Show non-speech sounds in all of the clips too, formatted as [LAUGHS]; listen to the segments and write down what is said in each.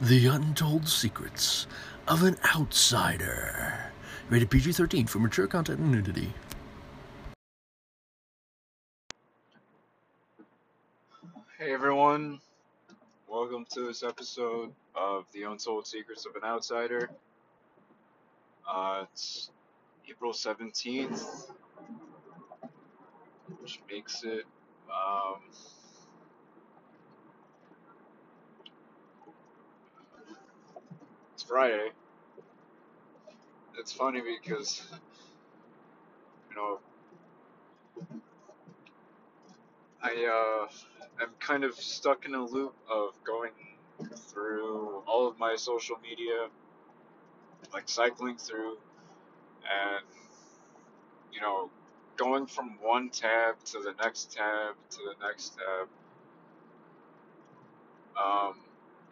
The Untold Secrets of an Outsider. Rated PG 13 for mature content and nudity. Hey everyone, welcome to this episode of The Untold Secrets of an Outsider. Uh, it's April 17th, which makes it um, Friday. It's funny because you know I uh, am kind of stuck in a loop of going through all of my social media, like cycling through, and you know, going from one tab to the next tab to the next tab. Um,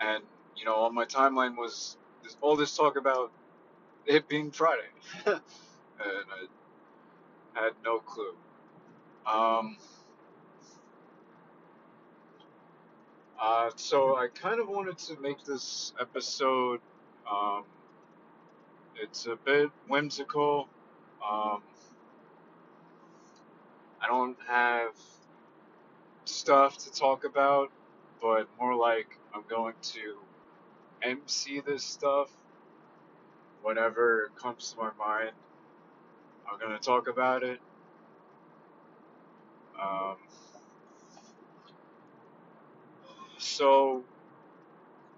and you know, on my timeline was all this talk about it being Friday, [LAUGHS] and I had no clue. Um, uh, so I kind of wanted to make this episode. Um, it's a bit whimsical. Um, I don't have stuff to talk about, but more like I'm going to MC this stuff. Whatever comes to my mind, I'm to talk about it. Um, so,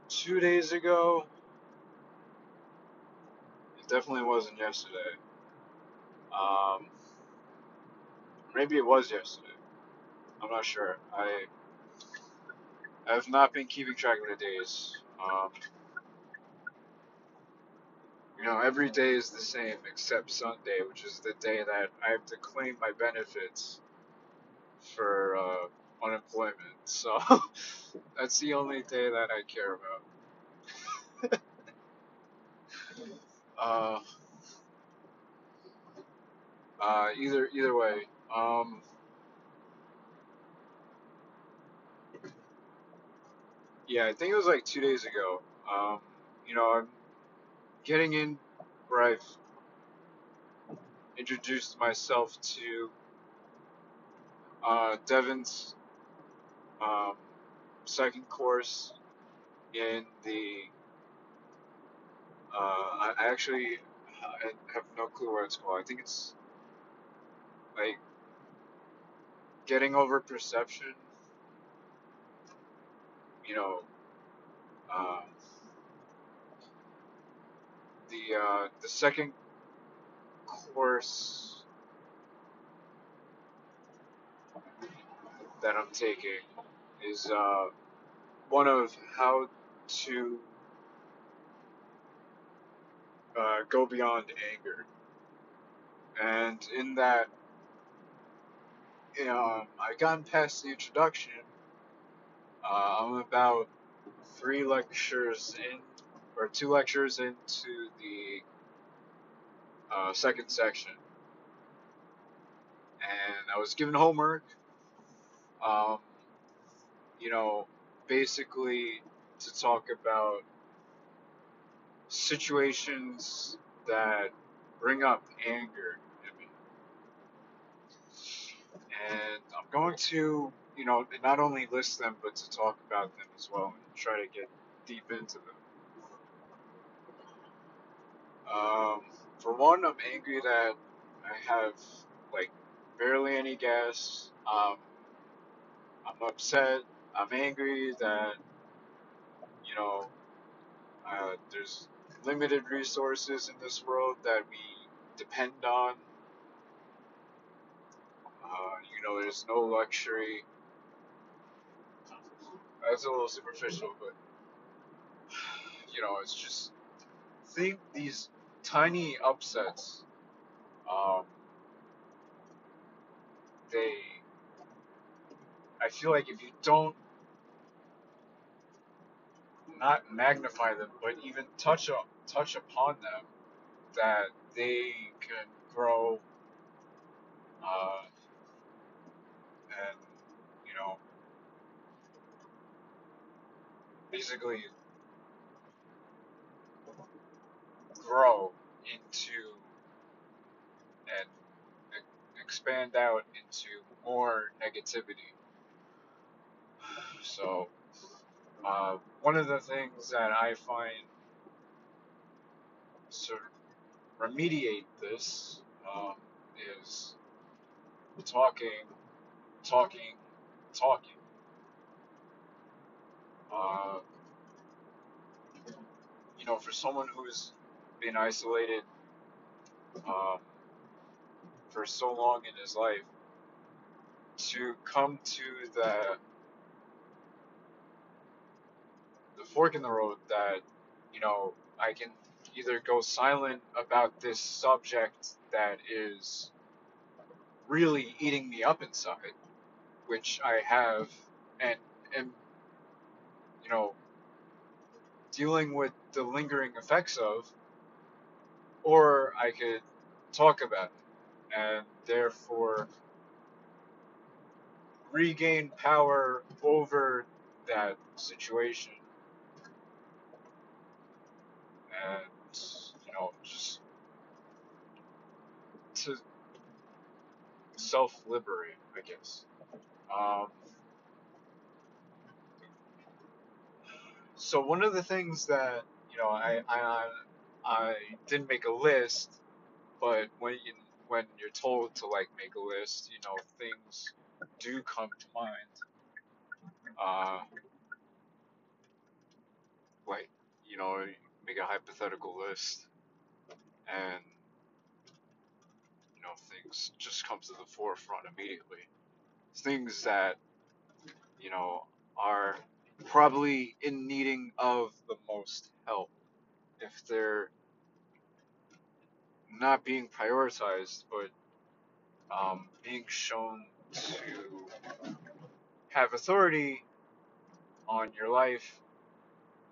two days ago, it definitely wasn't yesterday. Um, maybe it was yesterday. I'm not sure. I I have not been keeping track of the days. Um, you know, every day is the same except Sunday, which is the day that I have to claim my benefits for uh, unemployment. [LAUGHS] So that's the only day that I care about. [LAUGHS] uh, uh, either either way, um, yeah, I think it was like two days ago. Um, you know, I'm getting in where I've introduced myself to uh, Devin's um, second course in the. Uh, I actually have no clue where it's called. I think it's like getting over perception. You know, uh, the uh, the second course that I'm taking is uh, one of how to uh, go beyond anger, and in that, you know, I've gotten past the introduction. Uh, I'm about three lectures in, or two lectures into the uh, second section, and I was given homework. Um, you know, basically to talk about situations that bring up anger in me. And I'm going to, you know, not only list them, but to talk about them as well and try to get deep into them. Um, for one, I'm angry that I have, like, barely any gas. Um, I'm upset. I'm angry that, you know, uh, there's limited resources in this world that we depend on. Uh, you know, there's no luxury. That's a little superficial, but [SIGHS] you know, it's just think these tiny upsets. Um, they, I feel like if you don't not magnify them, but even touch up, touch upon them, that they can grow, uh, and you know, basically grow into and expand out into more negativity. So, uh, one of the things that I find sort remediate this um, is talking, talking, talking. Uh, you know, for someone who's been isolated um, for so long in his life, to come to the the fork in the road that you know I can either go silent about this subject that is really eating me up inside, which I have, and and you know dealing with the lingering effects of, or I could talk about it and therefore regain power over that situation. And you know just to self liberate I guess. Um, so one of the things that you know I, I I didn't make a list but when you when you're told to like make a list you know things do come to mind. Uh, like you know make a hypothetical list and you know things just come to the forefront immediately. Things that you know are probably in needing of the most help. If they're not being prioritized but um, being shown to have authority on your life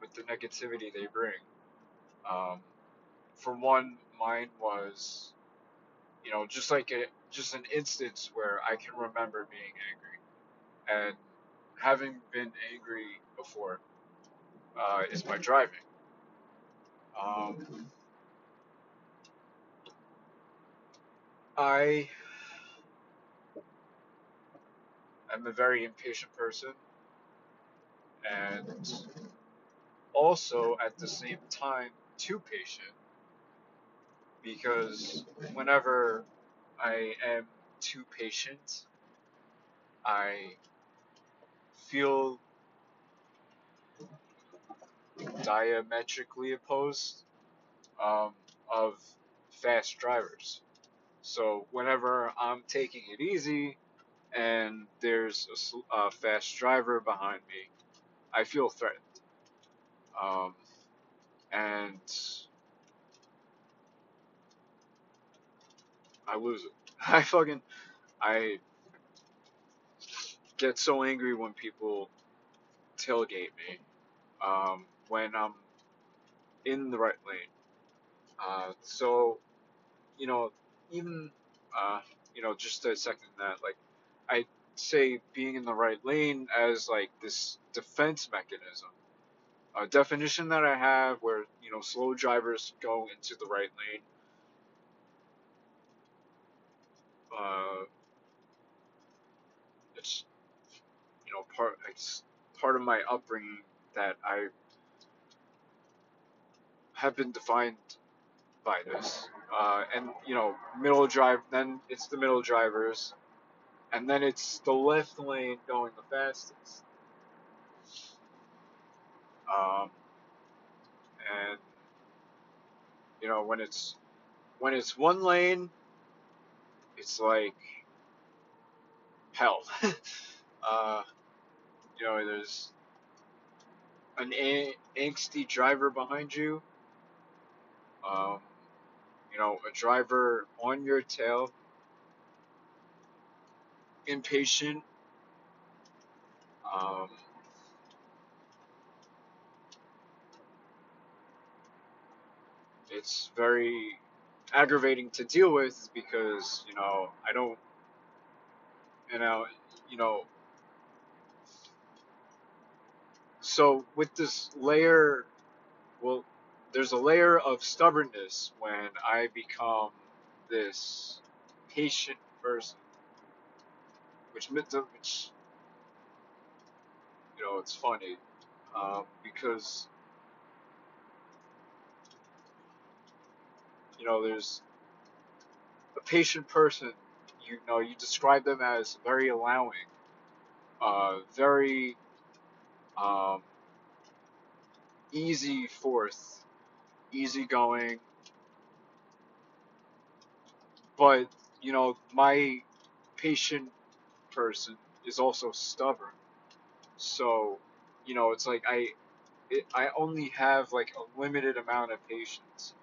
with the negativity they bring. Um, for one mine was you know just like a just an instance where i can remember being angry. And having been angry before uh, is my driving. Um, i am a very impatient person and also at the same time too patient because whenever i am too patient i feel diametrically opposed um, of fast drivers. So whenever I'm taking it easy and there's a fast driver behind me, I feel threatened. Um, and I lose it. [LAUGHS] I fucking I get so angry when people tailgate me um, when I'm in the right lane. Uh, so you know, even uh, you know, just to second that, like I say being in the right lane as like this defense mechanism. A definition that I have where, you know, slow drivers go into the right lane. Uh, it's you know part it's part of my upbringing that I have been defined by this. Uh, and you know, middle drive. Then it's the middle drivers, and then it's the left lane going the fastest. Um, and you know, when it's when it's one lane, it's like hell. [LAUGHS] uh, you know, there's an angsty driver behind you. Um, you know, a driver on your tail, impatient. Um, it's very aggravating to deal with because you know I don't, you know, you know. So with this layer, well, there's a layer of stubbornness when I become this patient person, which which you know it's funny um, because you know there's a patient person you know you describe them as very allowing, uh, very um, easy forth, easygoing. But you know, my patient person is also stubborn. So, you know, it's like I, it, I only have like a limited amount of patience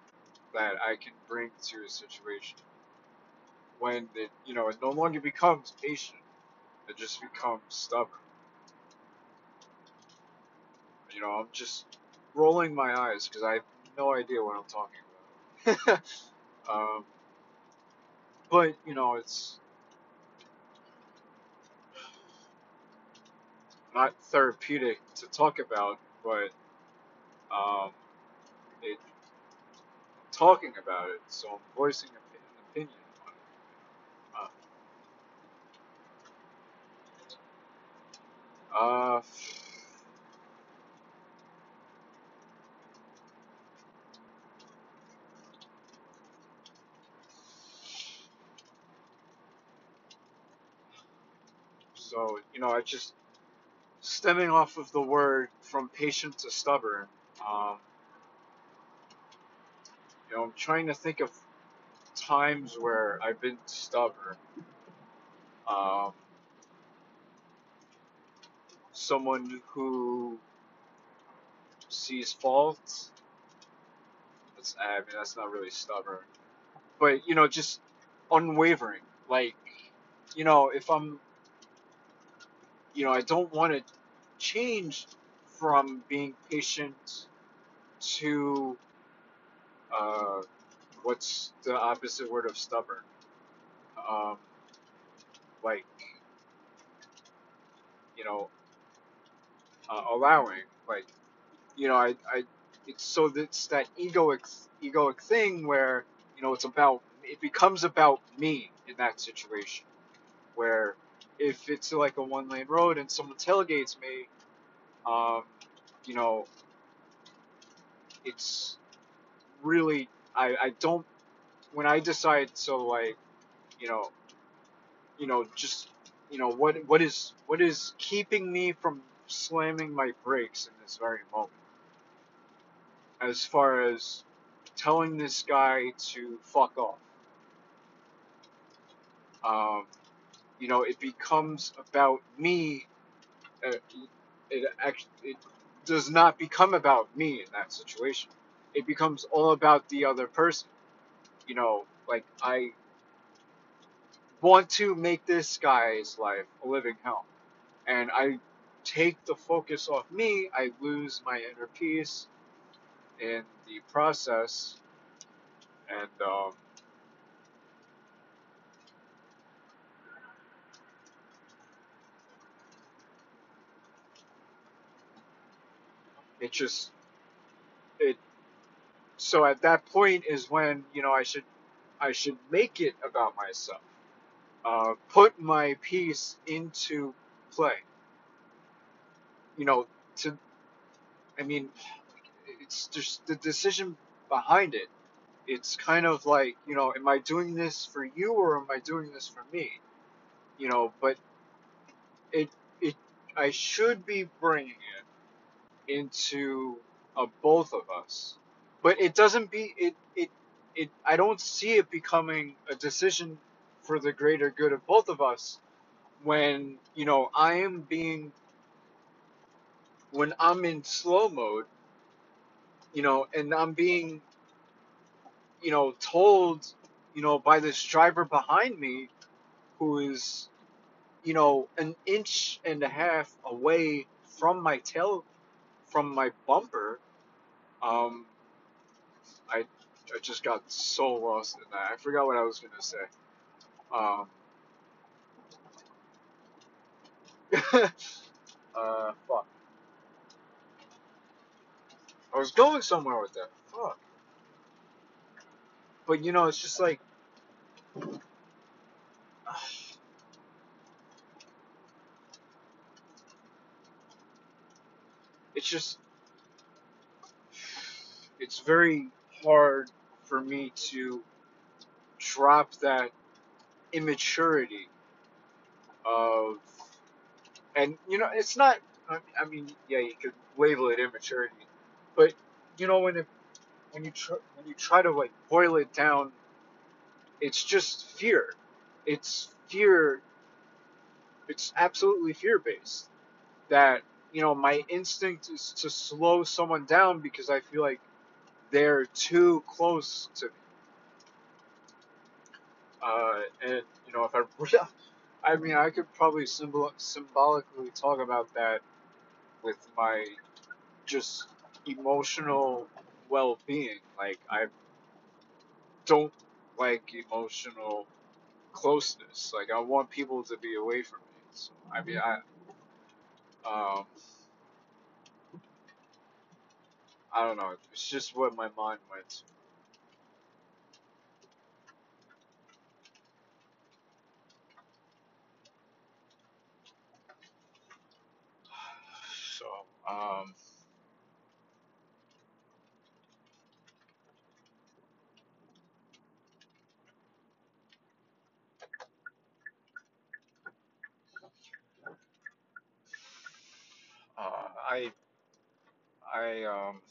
that I can bring to a situation. When it, you know, it no longer becomes patient, it just becomes stubborn. You know, I'm just rolling my eyes because I have no idea what I'm talking about. [LAUGHS] um, but you know, it's not therapeutic to talk about, but um, it talking about it, so I'm voicing an opinion on it. Uh, uh So, you know, I just stemming off of the word from patient to stubborn. Um, you know, I'm trying to think of times where I've been stubborn. Um, someone who sees faults. That's, I mean, that's not really stubborn, but you know, just unwavering. Like, you know, if I'm you know, I don't want to change from being patient to uh, what's the opposite word of stubborn? Um, like, you know, uh, allowing. Like, you know, I, I, it's so it's that egoic, egoic thing where you know it's about it becomes about me in that situation where if it's like a one lane road and someone tailgates me, um, you know, it's really I, I don't when I decide so like you know you know just you know what what is what is keeping me from slamming my brakes in this very moment? As far as telling this guy to fuck off. Um, you know, it becomes about me. Uh, it actually it does not become about me in that situation. It becomes all about the other person. You know, like I want to make this guy's life a living hell, and I take the focus off me. I lose my inner peace in the process, and um, it just it so at that point is when you know I should I should make it about myself. Uh, put my piece into play. You know, to I mean, it's just the decision behind it. It's kind of like you know, am I doing this for you or am I doing this for me? You know, but it it I should be bringing it into a both of us. But it doesn't be it it it I don't see it becoming a decision for the greater good of both of us when you know I am being when I'm in slow mode you know and I'm being you know told you know by this driver behind me who is you know an inch and a half away from my tail from my bumper um I I just got so lost in that. I forgot what I was gonna say. Um, [LAUGHS] uh, fuck. I was going somewhere with that. Fuck. But you know, it's just like [SIGHS] it's just it's very hard for me to drop that immaturity of and you know it's not I mean yeah you could label it immaturity but you know when it when you try when you try to like boil it down it's just fear. It's fear it's absolutely fear based that you know my instinct is to slow someone down because I feel like they're too close to me. Uh, and you know if I [LAUGHS] I mean I could probably symbol symbolically talk about that with my just emotional well-being. Like I don't like emotional closeness. Like I want people to be away from me. So I mean I um I don't know. It's just what my mind went to. [SIGHS] So um uh, I I um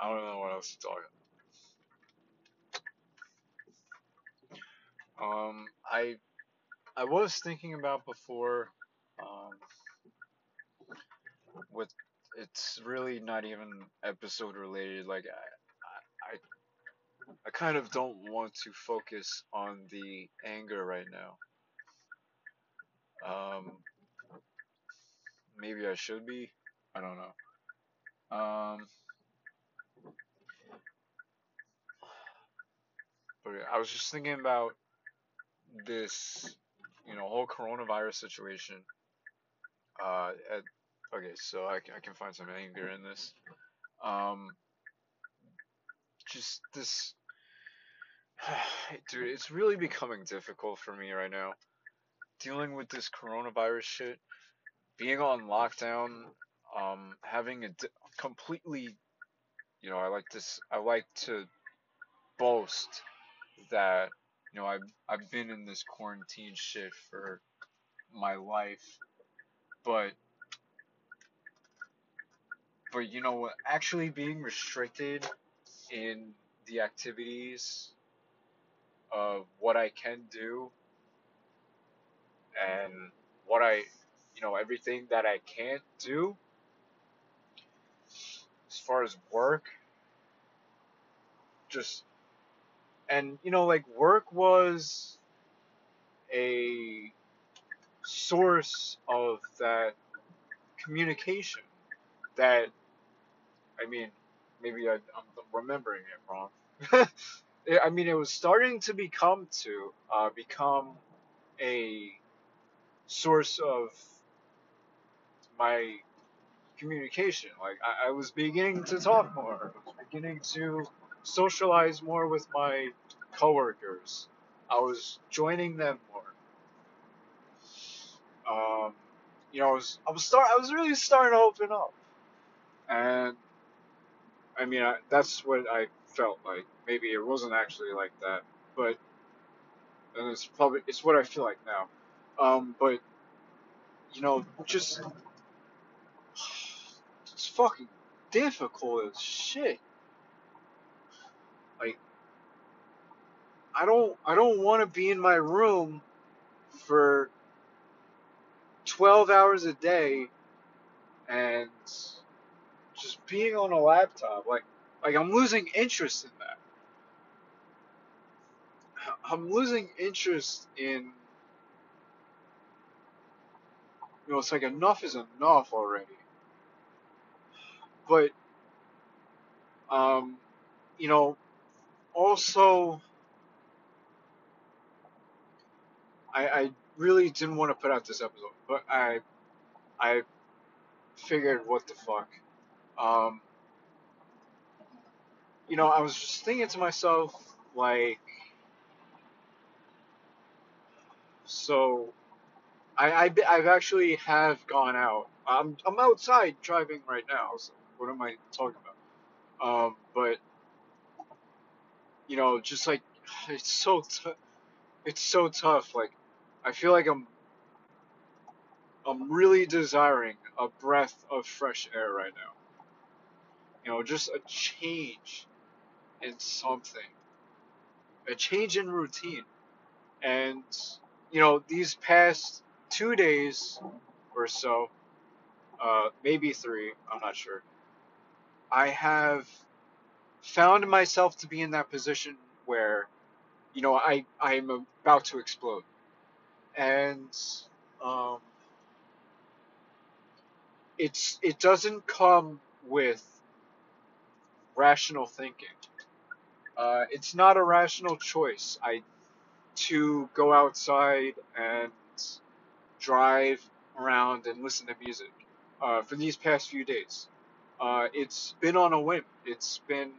I don't know what else to talk about. Um, I I was thinking about before, um, with it's really not even episode related. Like I kind of don't want to focus on the anger right now. Um, maybe I should be. I don't know. Um, but I was just thinking about this, you know, whole coronavirus situation. Uh, at, okay, so I, I can find some anger in this. Um, just this, [SIGHS] dude, it's really becoming difficult for me right now. Dealing with this coronavirus shit, being on lockdown, um, having a di- completely, you know, I like this, I like to boast that, you know, I've, I've been in this quarantine shit for my life, but but you know actually being restricted in the activities of what I can do and what I you know everything that I can't do as far as work just and you know like work was a source of that communication that I mean maybe I, I'm remembering it wrong [LAUGHS] I mean, it was starting to become to uh, become a source of my communication. Like I, I was beginning to talk more. Beginning to socialize more with my coworkers. I was joining them more. Um, you know, I was I was start I was really starting to open up, and I mean I, that's what I felt like. Maybe it wasn't actually like that, but and it's probably it's what I feel like now. Um, but you know, just [SIGHS] it's fucking difficult as shit. Like I don't I don't want to be in my room for 12 hours a day and just being on a laptop. Like like I'm losing interest in that. I'm losing interest in you know, it's like enough is enough already. But um, you know, also I, I really didn't want to put out this episode, but I I figured what the fuck. Um, you know, I was just thinking to myself, like, so I, I I've actually have gone out. I'm I'm outside driving right now. So what am I talking about? Um, but you know, just like [SIGHS] it's so t- it's so tough. Like I feel like I'm I'm really desiring a breath of fresh air right now. You know, just a change in something, a change in routine, and you know, these past two days or so, uh, maybe three, I'm not sure. I have found myself to be in that position where, you know, I I'm about to explode, and um, it's it doesn't come with rational thinking. Uh, it's not a rational choice. I to go outside and drive around and listen to music uh, for these past few days. Uh, it's been on a whim. It's been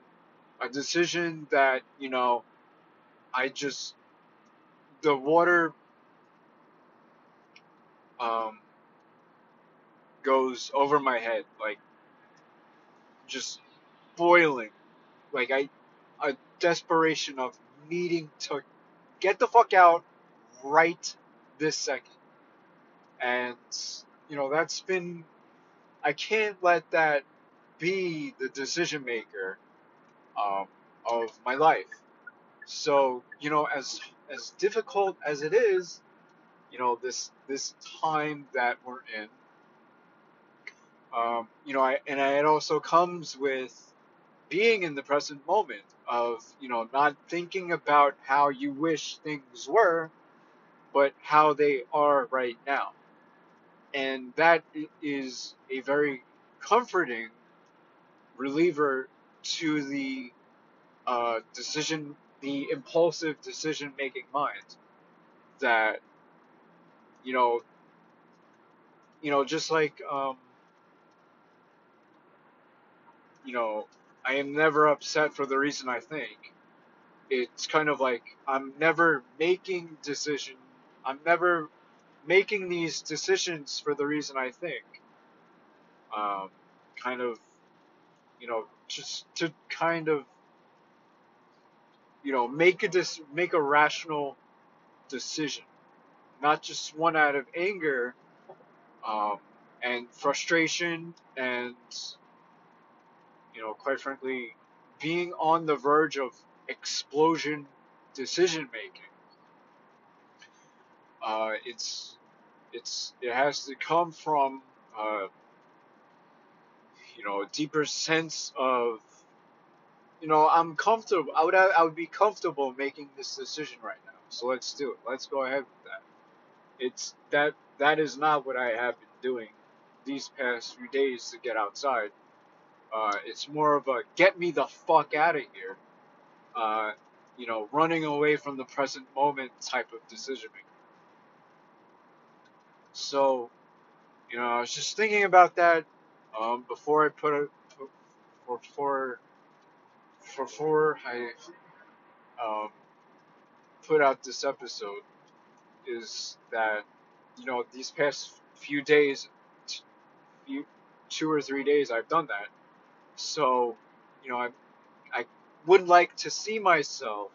a decision that you know I just the water um, goes over my head like just boiling like I desperation of needing to get the fuck out right this second. And you know that's been I can't let that be the decision maker um, of my life. So you know as as difficult as it is you know this this time that we're in um, you know I and it also comes with being in the present moment of you know not thinking about how you wish things were but how they are right now. And that is a very comforting reliever to the uh, decision the impulsive decision making mind that you know you know just like um, you know i am never upset for the reason i think. It's kind of like i'm never making decision i'm never making these decisions for the reason i think. Um, kind of you know just to kind of you know make a dis- make a rational decision. Not just one out of anger um, and frustration and you know quite frankly being on the verge of explosion decision making uh, it's it's it has to come from uh, you know a deeper sense of you know I'm comfortable I would I would be comfortable making this decision right now. So let's do it. Let's go ahead with that. It's that that is not what I have been doing these past few days to get outside uh, it's more of a get me the fuck out of here uh, you know running away from the present moment type of decision making so you know I was just thinking about that um, before I put it before before I um, put out this episode is that you know these past few days, few, two or three days, I've done that. So you know I I would like to see myself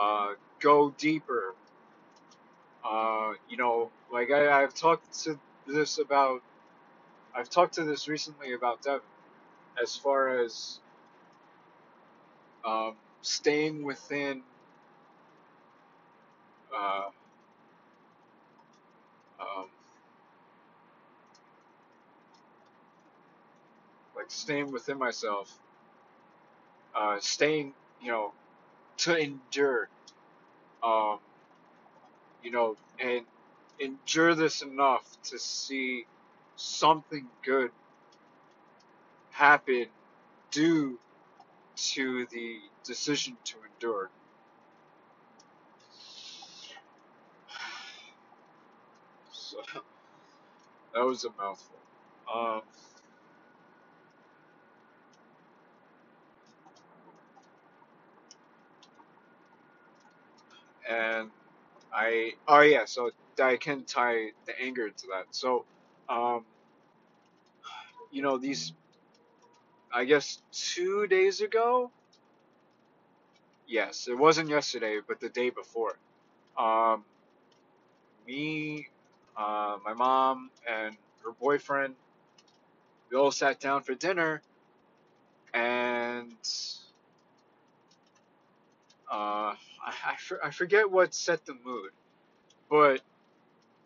uh, go deeper. Uh, you know, like I, I've talked to this about. I've talked to this recently about Devin, as far as um, staying within uh, um, like staying within myself, uh, staying, you know, to endure, um, you know, and endure this enough to see something good happen due to the decision to endure. [SIGHS] So that was a mouthful. Um, and I oh yeah, so I can tie the anger to that. So, um, you know these I guess two days ago. Yes, it wasn't yesterday, but the day before. Um, me, uh, my mom, and her boyfriend, we all sat down for dinner, and uh, I, I, I forget what set the mood, but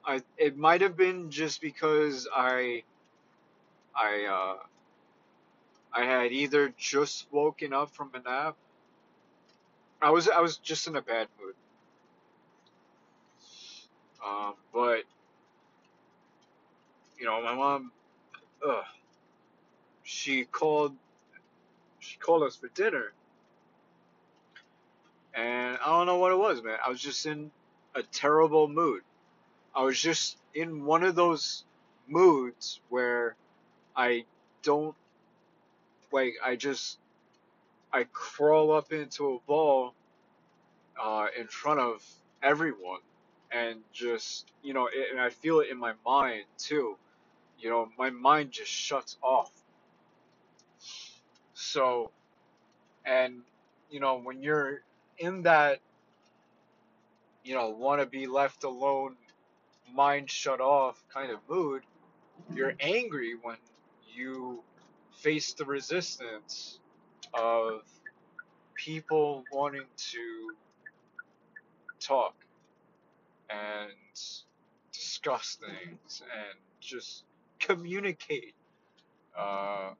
I it might have been just because I I uh, I had either just woken up from a nap. I was I was just in a bad mood. Um, but you know, my mom, ugh, she called she called us for dinner, and I don't know what it was, man. I was just in a terrible mood. I was just in one of those moods where I don't like I just I crawl up into a ball uh, in front of everyone and just you know it, and I feel it in my mind too. You know, my mind just shuts off. So, and you know when you're in that you know want to be left alone, mind shut off kind of mood, you're angry when you face the resistance of people wanting to talk and discuss things and just communicate. Uh,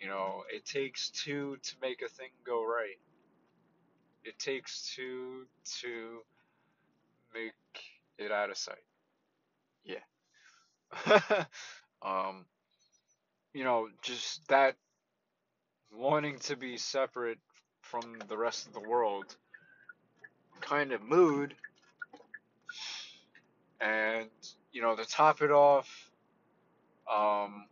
you know, it takes two to make a thing go right. It takes two to make it out of sight. Yeah. [LAUGHS] um, you know, just that wanting to be separate from the rest of the world kind of mood. And, you know, to top it off, um,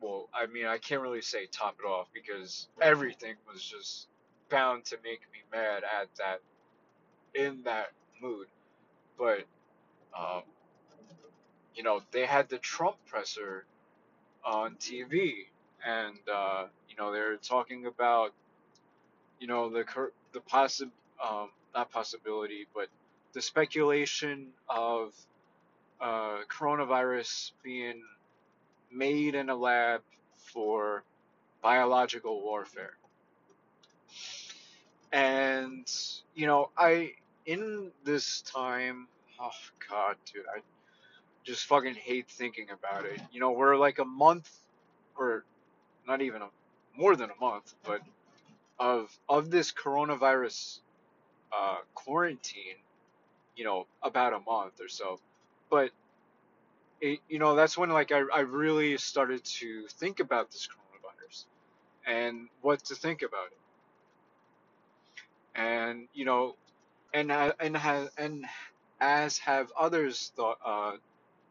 well, I mean, I can't really say top it off because everything was just bound to make me mad at that, in that mood. But, um, you know, they had the Trump presser on TV, and uh, you know, they're talking about, you know, the the possi um, not possibility, but the speculation of uh, coronavirus being made in a lab for biological warfare. And, you know, I, in this time, oh god, dude, I just fucking hate thinking about it. You know, we're like a month, or not even a, more than a month, but of, of this coronavirus uh, quarantine, you know, about a month or so. But it, you know, that's when like I, I really started to think about this coronavirus and what to think about it. And you know, and and has and as have others thought uh,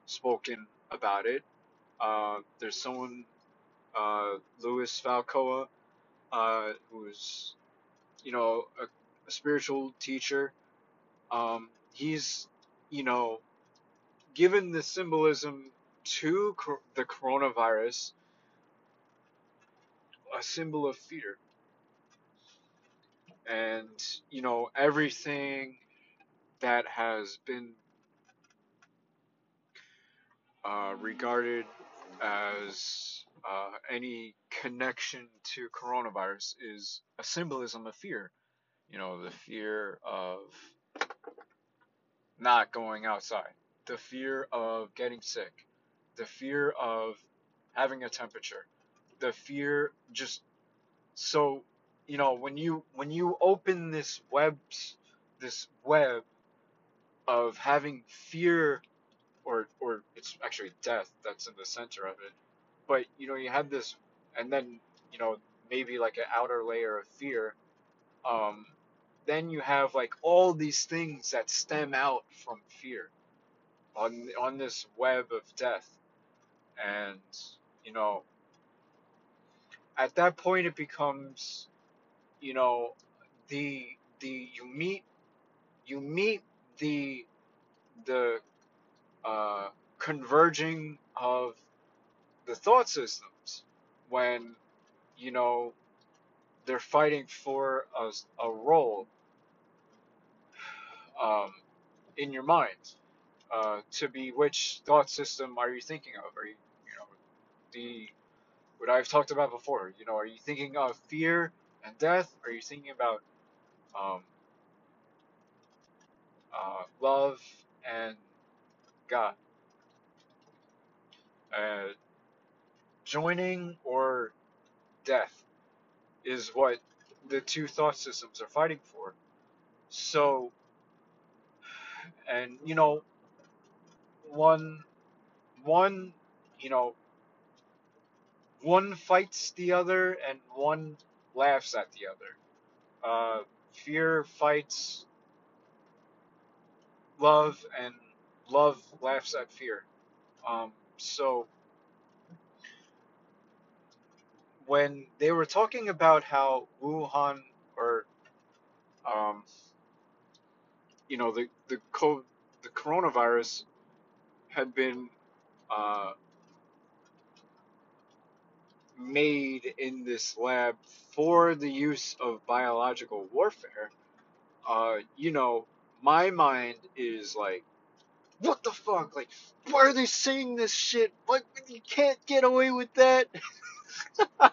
spoken about it. Uh, there's someone, uh, Louis Falcoa, uh, who's you know a, a spiritual teacher. Um, he's you know given the symbolism to the coronavirus a symbol of fear. And, you know, everything that has been uh, regarded as uh, any connection to coronavirus is a symbolism of fear. You know, the fear of not going outside the fear of getting sick, the fear of having a temperature, the fear just so you know when you when you open this web this web of having fear or or it's actually death that's in the center of it but you know you have this and then you know maybe like an outer layer of fear um then you have like all these things that stem out from fear on on this web of death, and you know, at that point it becomes, you know, the the you meet you meet the the uh, converging of the thought systems when you know they're fighting for a, a role um, in your mind uh, to be which thought system are you thinking of? Are you you know the what I've talked about before you know are you thinking of fear and death? Are you thinking about um, uh, love and God? Uh, joining or death is what the two thought systems are fighting for. So and you know one one you know one fights the other and one laughs at the other. Uh, fear fights love and love laughs at fear. Um, so when they were talking about how wuhan or um, you know the the co- the coronavirus had been uh, made in this lab for the use of biological warfare, uh, you know, my mind is like, what the fuck? Like, why are they saying this shit? Like, you can't get away with that. [LAUGHS]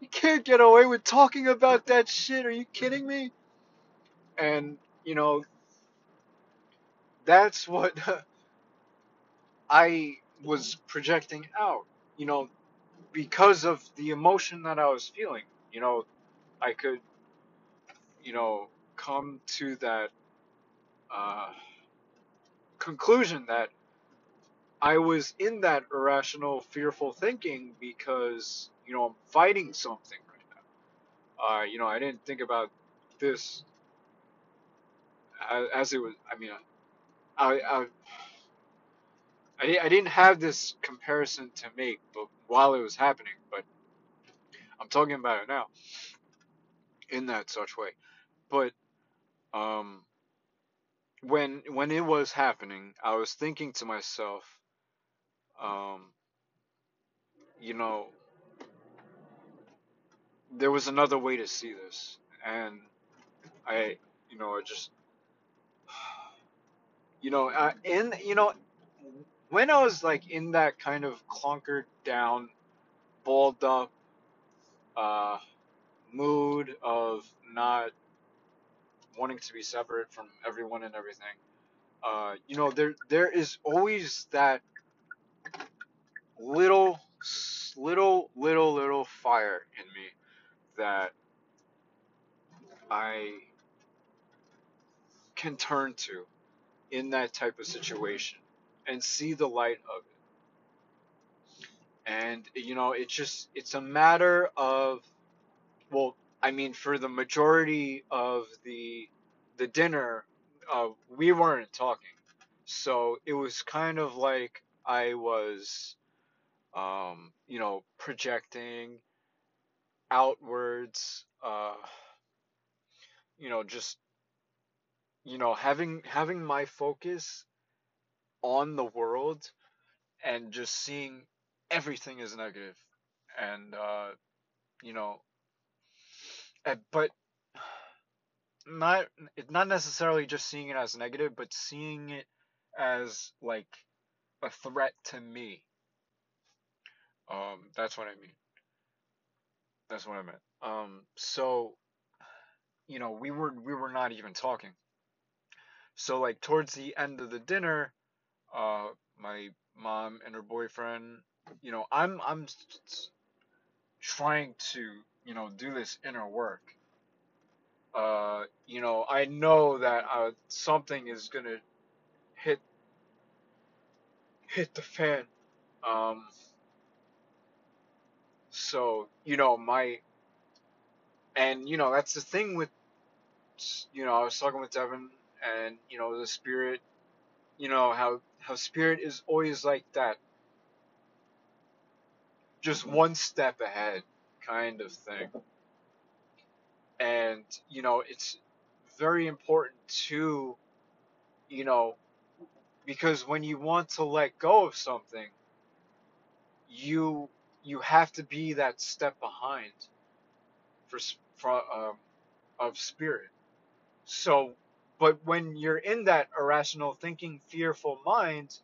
you can't get away with talking about that shit. Are you kidding me? And, you know, that's what [LAUGHS] I was projecting out. You know, because of the emotion that I was feeling. You know, I could, you know, come to that uh, conclusion that I was in that irrational, fearful thinking because, you know, I'm fighting something right now. Uh, you know, I didn't think about this as, as it was. I mean, I, I, I, I didn't have this comparison to make, but while it was happening, but I'm talking about it now in that such way. But um, when when it was happening, I was thinking to myself, um, you know, there was another way to see this, and I, you know, I just, [SIGHS] you know, uh, in you know, when I was like in that kind of clunkered down, balled up, uh, mood of not wanting to be separate from everyone and everything, uh, you know, there there is always that little, little, little, little fire in me that I can turn to in that type of situation and see the light of it. And you know, it's just it's a matter of well, I mean for the majority of the the dinner uh, we weren't talking. So it was kind of like I was um, you know, projecting outwards uh, you know, just you know, having having my focus on the world and just seeing everything as negative. And uh you know but not not necessarily just seeing it as negative but seeing it as like a threat to me. Um that's what i mean. That's what i meant. Um so you know we were we were not even talking. So like towards the end of the dinner uh my mom and her boyfriend you know i'm i'm trying to you know do this inner work. Uh you know i know that uh something is gonna hit hit the fan. Um so you know my and you know that's the thing with you know i was talking with devin and you know the spirit you know how how spirit is always like that. Just one step ahead kind of thing. And you know it's very important to you know because when you want to let go of something you you have to be that step behind for for um, of spirit. So but when you're in that irrational thinking fearful mind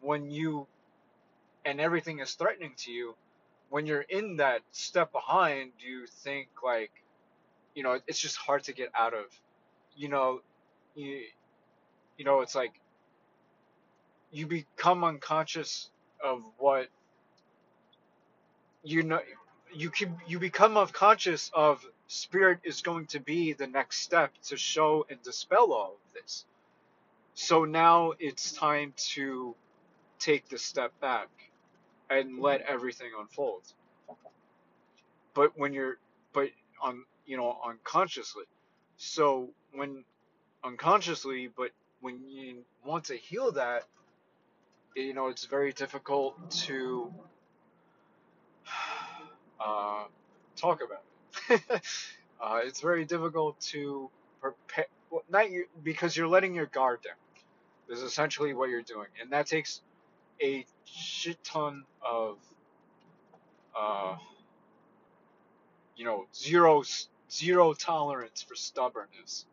when you and everything is threatening to you when you're in that step behind you think like you know it's just hard to get out of you know you you know it's like you become unconscious of what you know you can you become unconscious of spirit is going to be the next step to show and dispel all of this. So now it's time to take the step back and let everything unfold. But when you're but on you know unconsciously. So when unconsciously but when you want to heal that you know it's very difficult to [SIGHS] uh, talk about. [LAUGHS] uh, it's very difficult to prepare, well, not you, because you're letting your guard down. Is essentially what you're doing, and that takes a shit ton of, uh, you know, zero zero tolerance for stubbornness.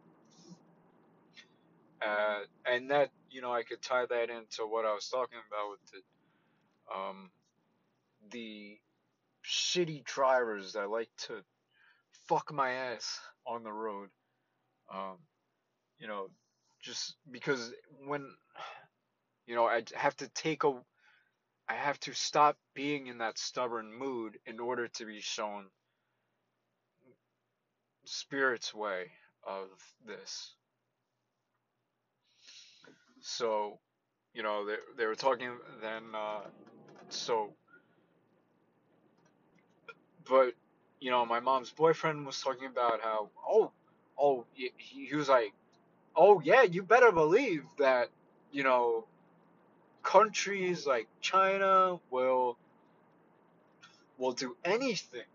Uh, and that you know I could tie that into what I was talking about with the um, the shitty drivers that like to fuck my ass on the road. Um, you know, just because when you know I have to take a I have to stop being in that stubborn mood in order to be shown spirit's way of this. So, you know, they they were talking then uh so but you know, my mom's boyfriend was talking about how oh oh he, he was like oh yeah, you better believe that, you know, countries like China will will do anything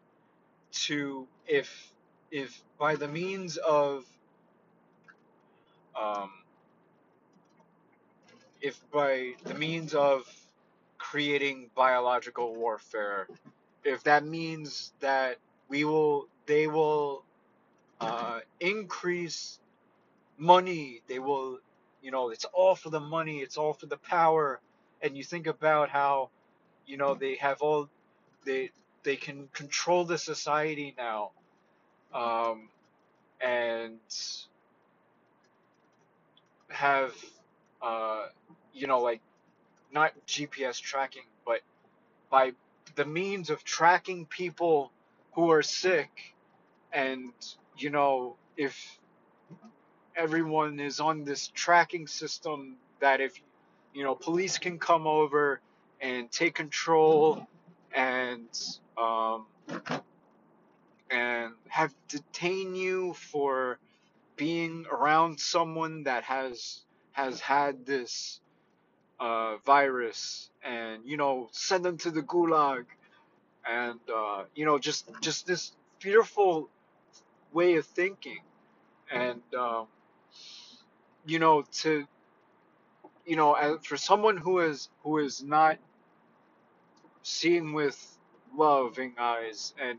to if if by the means of um, if by the means of creating biological warfare, if that means that we will they will uh, increase money, they will you know it's all for the money, it's all for the power, and you think about how you know they have all they they can control the society now. Um, and have uh, you know like not GPS tracking, but by the means of tracking people who are sick, and you know if everyone is on this tracking system that if you know police can come over and take control and um, and have detain you for being around someone that has has had this uh, virus and you know send them to the gulag and uh, you know just just this fearful way of thinking. And um, you know to you know for someone who is who is not seeing with loving eyes and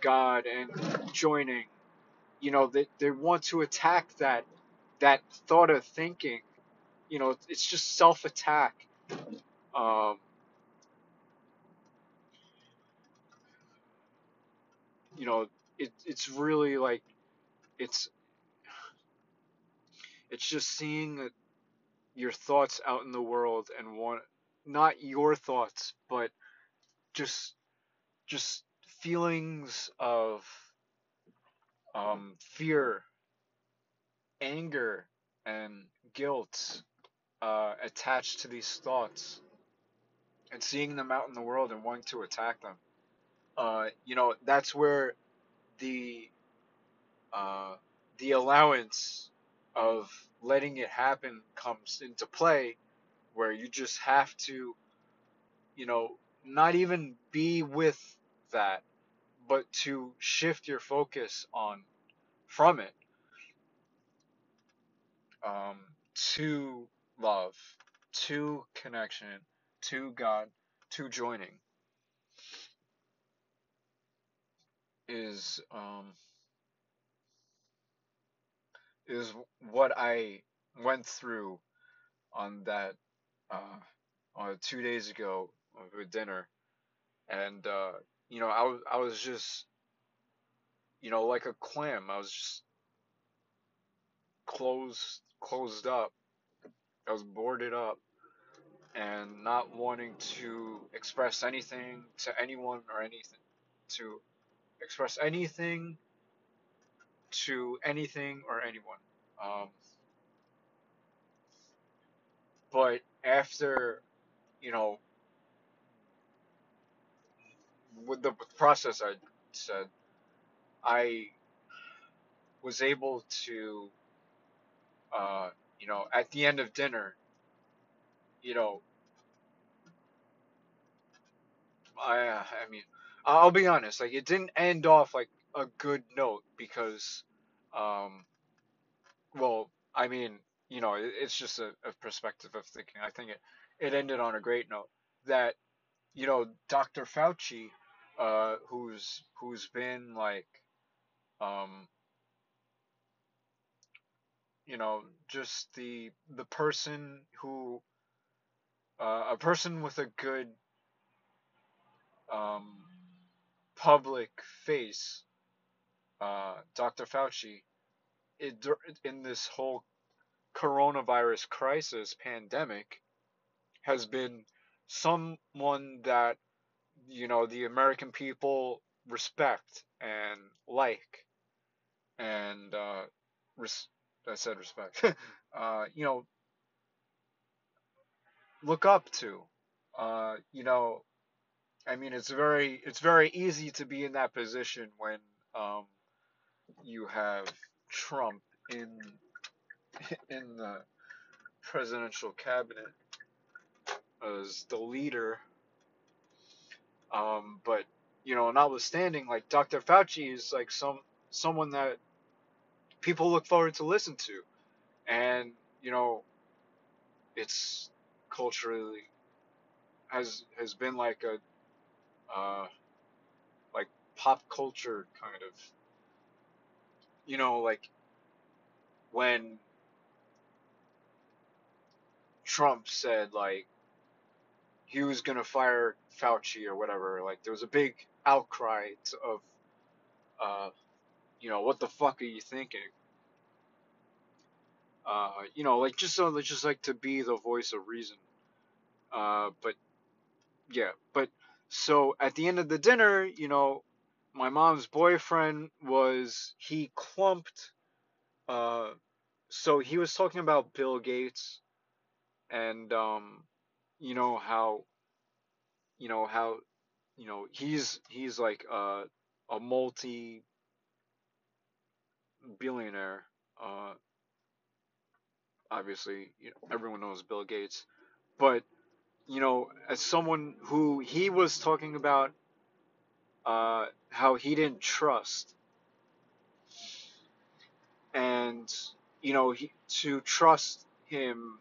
God and joining you know they, they want to attack that that thought of thinking. You know it's just self attack um, you know it, it's really like it's it's just seeing your thoughts out in the world and want not your thoughts but just just feelings of um, fear anger and guilt uh, attached to these thoughts and seeing them out in the world and wanting to attack them uh, you know that's where the uh, the allowance of letting it happen comes into play where you just have to you know not even be with that but to shift your focus on from it um, to love to connection to god to joining is um, is what I went through on that uh, on two days ago with dinner, and uh, you know I was I was just you know like a clam. I was just closed closed up. I was boarded up and not wanting to express anything to anyone or anything to express anything to anything or anyone. Um, but after, you know, with the process I said, I was able to, uh, you know, at the end of dinner, you know, I, I mean, I'll be honest, like it didn't end off like a good note because, um, well, I mean, you know, it, it's just a, a perspective of thinking. I think it, it ended on a great note that, you know, Dr. Fauci, uh, who's who's been like, um, you know, just the the person who, uh, a person with a good, um, public face, uh, Dr. Fauci, it, in this whole coronavirus crisis pandemic has been someone that you know the American people respect and like and uh, res- I said respect [LAUGHS] uh, you know look up to uh, you know I mean it's very it's very easy to be in that position when um, you have Trump in in the presidential cabinet as the leader. Um, but you know, notwithstanding, like Dr. Fauci is like some someone that people look forward to listen to, and you know, it's culturally has has been like a uh, like pop culture kind of you know like when Trump said like he was gonna fire Fauci or whatever. Like there was a big outcry of, uh, you know, what the fuck are you thinking? Uh, you know, like just so just like to be the voice of reason. Uh, but yeah, but so at the end of the dinner, you know, my mom's boyfriend was he clumped. Uh, so he was talking about Bill Gates and um, you know how you know how you know he's he's like a a multi billionaire uh obviously you know, everyone knows Bill Gates but you know as someone who he was talking about uh how he didn't trust and you know he, to trust him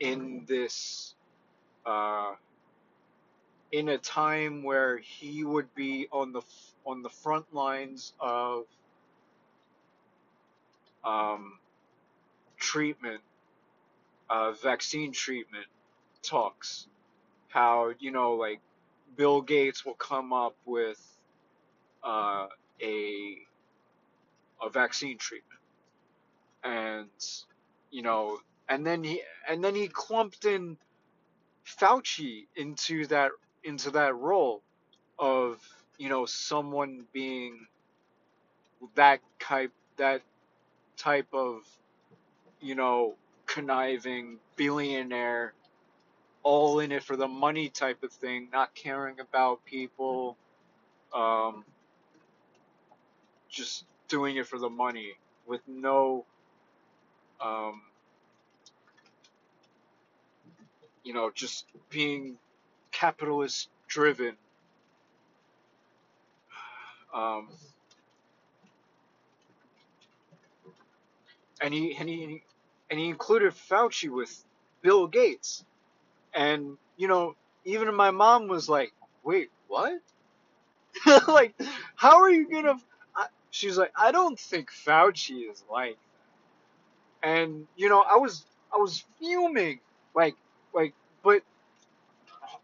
in this uh, in a time where he would be on the on the front lines of um, treatment, uh, vaccine treatment talks. How you know, like Bill Gates will come up with uh, a a vaccine treatment, and you know and then he and then he clumped in Fauci into that into that role of you know someone being that type that type of you know conniving billionaire all in it for the money type of thing not caring about people um, just doing it for the money with no um, you know, just being capitalist driven. Um, and he and he and he included Fauci with Bill Gates, and you know, even my mom was like, "Wait, what? [LAUGHS] like, how are you gonna?" She's like, "I don't think Fauci is like that," and you know, I was I was fuming, like like, but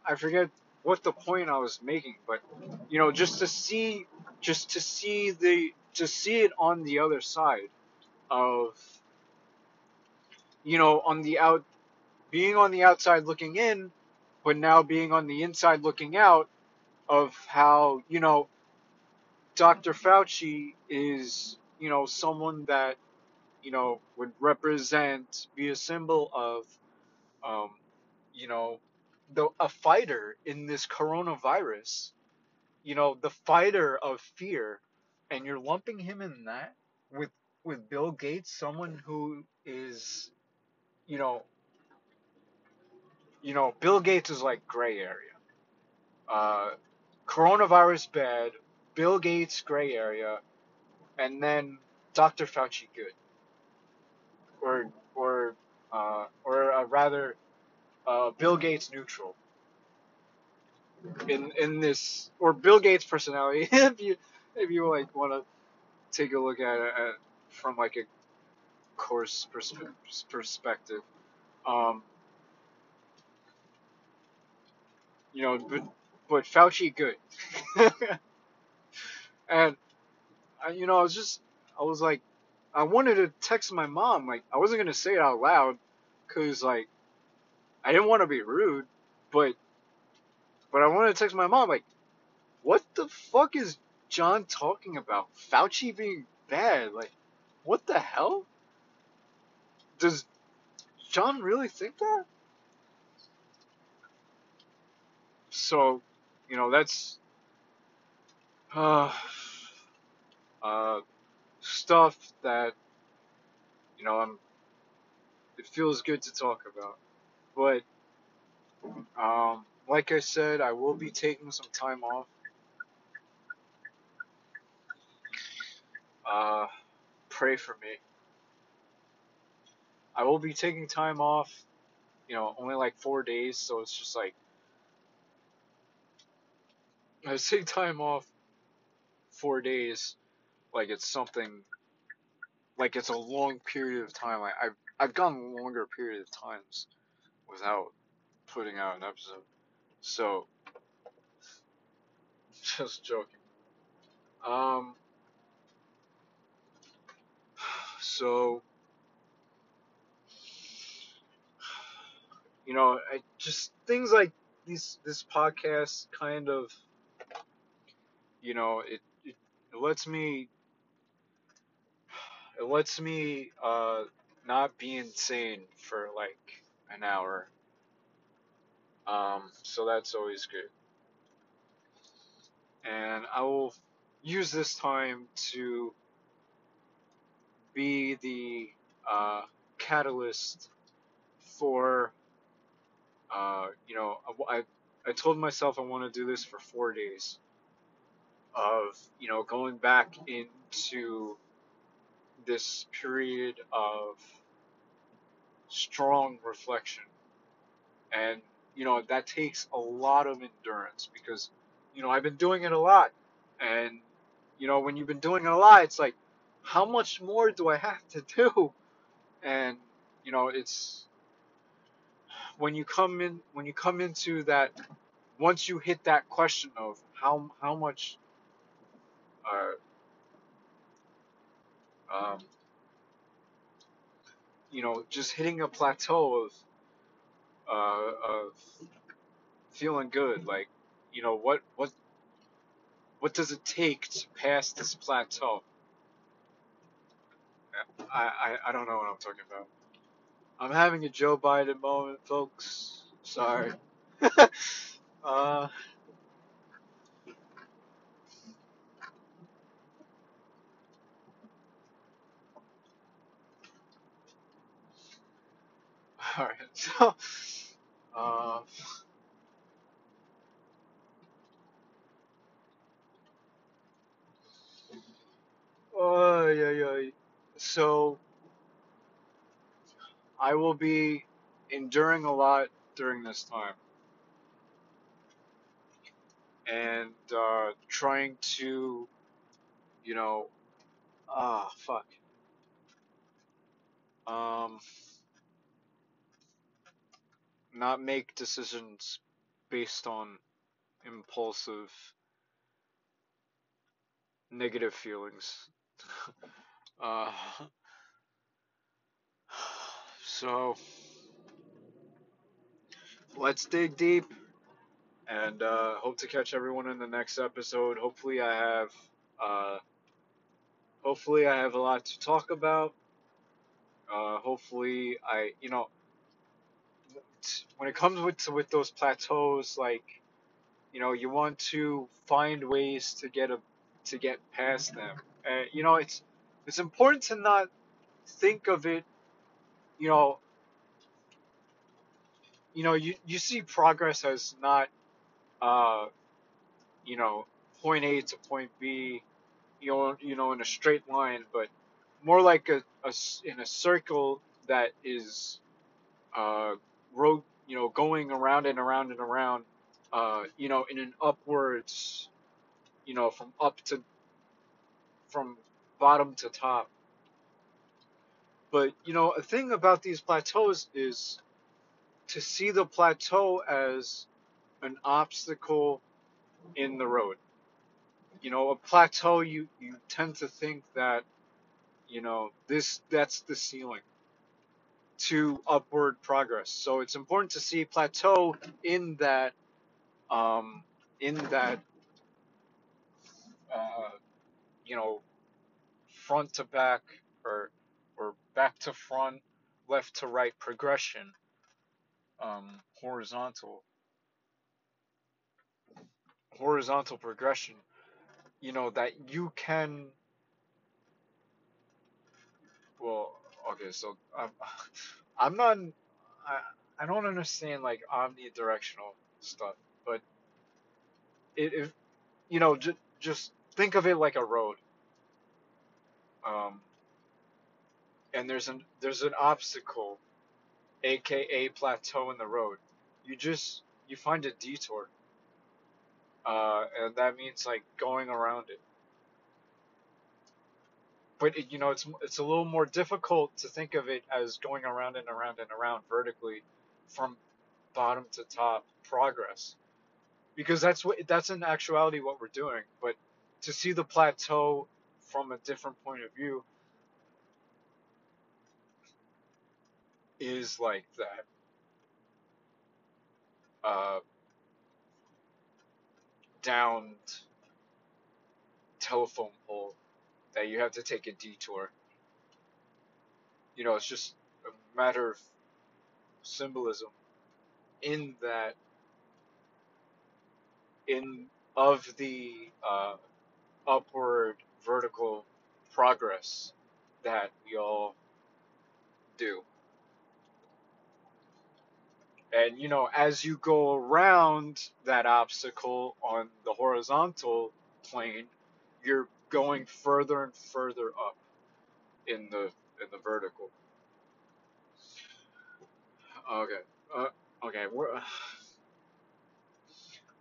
I forget what the point I was making, but you know, just to see, just to see the, to see it on the other side of, you know, on the out, being on the outside looking in, but now being on the inside looking out of how, you know, Dr. Fauci is, you know, someone that, you know, would represent, be a symbol of, um, you know, the a fighter in this coronavirus, you know, the fighter of fear, and you're lumping him in that with with Bill Gates, someone who is, you know, you know, Bill Gates is like gray area. Uh, coronavirus bad, Bill Gates gray area, and then Dr. Fauci good, or or uh, or uh, rather, uh, Bill Gates neutral. In in this or Bill Gates personality, [LAUGHS] if you if you like want to take a look at it at, from like a course perspe- perspective, um, you know, but but Fauci good, [LAUGHS] and I, you know, I was just I was like, I wanted to text my mom, like I wasn't gonna say it out loud, cause like I didn't want to be rude, but but I wanted to text my mom, like, what the fuck is John talking about? Fauci being bad, like, what the hell? Does John really think that? So, you know, that's uh, uh, stuff that you know I'm. It feels good to talk about, but um, like I said, I will be taking some time off. Uh, pray for me. I will be taking time off. You know, only like four days, so it's just like I take time off four days, like it's something, like it's a long period of time. Like I've I've gone longer period of times without putting out an episode. So, [LAUGHS] just joking. Um, so, you know, I just things like these, this podcast kind of, you know, it, it, it lets me, it lets me, uh, not be insane for like an hour. Um, so that's always good. And I will use this time to be the uh, catalyst for, uh, you know, I, I told myself I want to do this for four days of, you know, going back into this period of strong reflection. And, you know, that takes a lot of endurance because, you know, I've been doing it a lot. And, you know, when you've been doing it a lot, it's like, how much more do I have to do? And, you know, it's when you come in when you come into that once you hit that question of how how much uh, um, you know just hitting a plateau of uh, of feeling good like you know what what what does it take to pass this plateau? I, I, I don't know what I'm talking about. I'm having a Joe Biden moment folks. Sorry. [LAUGHS] Uh Alright, [LAUGHS] so Uh, oh, yeah, yeah. So I will be enduring a lot during this time and uh, trying to, you know, ah, fuck. Um, not make decisions based on impulsive negative feelings. [LAUGHS] uh, so let's dig deep and uh, hope to catch everyone in the next episode. Hopefully, I have uh, hopefully I have a lot to talk about. Uh, hopefully, I you know when it comes with with those plateaus, like you know, you want to find ways to get a to get past them. And you know, it's it's important to not think of it. You know, you know, you you see progress as not, uh, you know, point A to point B, you know, you know, in a straight line, but more like a, a in a circle that is, uh, road, you know, going around and around and around, uh, you know, in an upwards, you know, from up to, from bottom to top. But you know, a thing about these plateaus is to see the plateau as an obstacle in the road. You know, a plateau you you tend to think that you know this that's the ceiling to upward progress. So it's important to see plateau in that um, in that uh, you know front to back or or back to front, left to right progression, um, horizontal horizontal progression. You know that you can. Well, okay, so I'm [LAUGHS] I'm not I I don't understand like omnidirectional stuff, but it if you know just just think of it like a road. Um, and there's an there's an obstacle, aka plateau in the road. You just you find a detour, uh, and that means like going around it. But it, you know it's it's a little more difficult to think of it as going around and around and around vertically, from bottom to top progress, because that's what that's in actuality what we're doing. But to see the plateau from a different point of view is like that uh, downed telephone pole that you have to take a detour. You know, it's just a matter of symbolism in that in of the uh, upward vertical progress that we all do. And you know, as you go around that obstacle on the horizontal plane, you're going further and further up in the in the vertical. Okay. Uh, okay. Uh,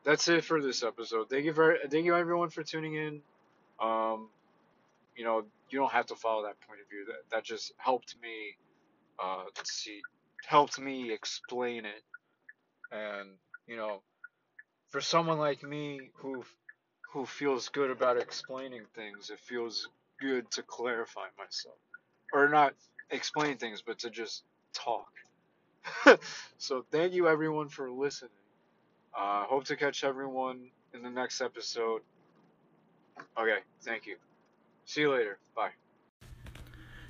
that's it for this episode. Thank you very, thank you everyone for tuning in. Um, you know, you don't have to follow that point of view. That that just helped me uh, see helped me explain it. And you know, for someone like me who who feels good about explaining things, it feels good to clarify myself, or not explain things, but to just talk. [LAUGHS] so thank you everyone for listening. Uh, hope to catch everyone in the next episode. Okay, thank you. See you later. Bye.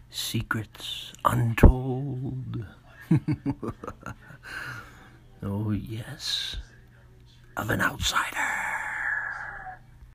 Secrets untold. [LAUGHS] oh, yes, of an outsider.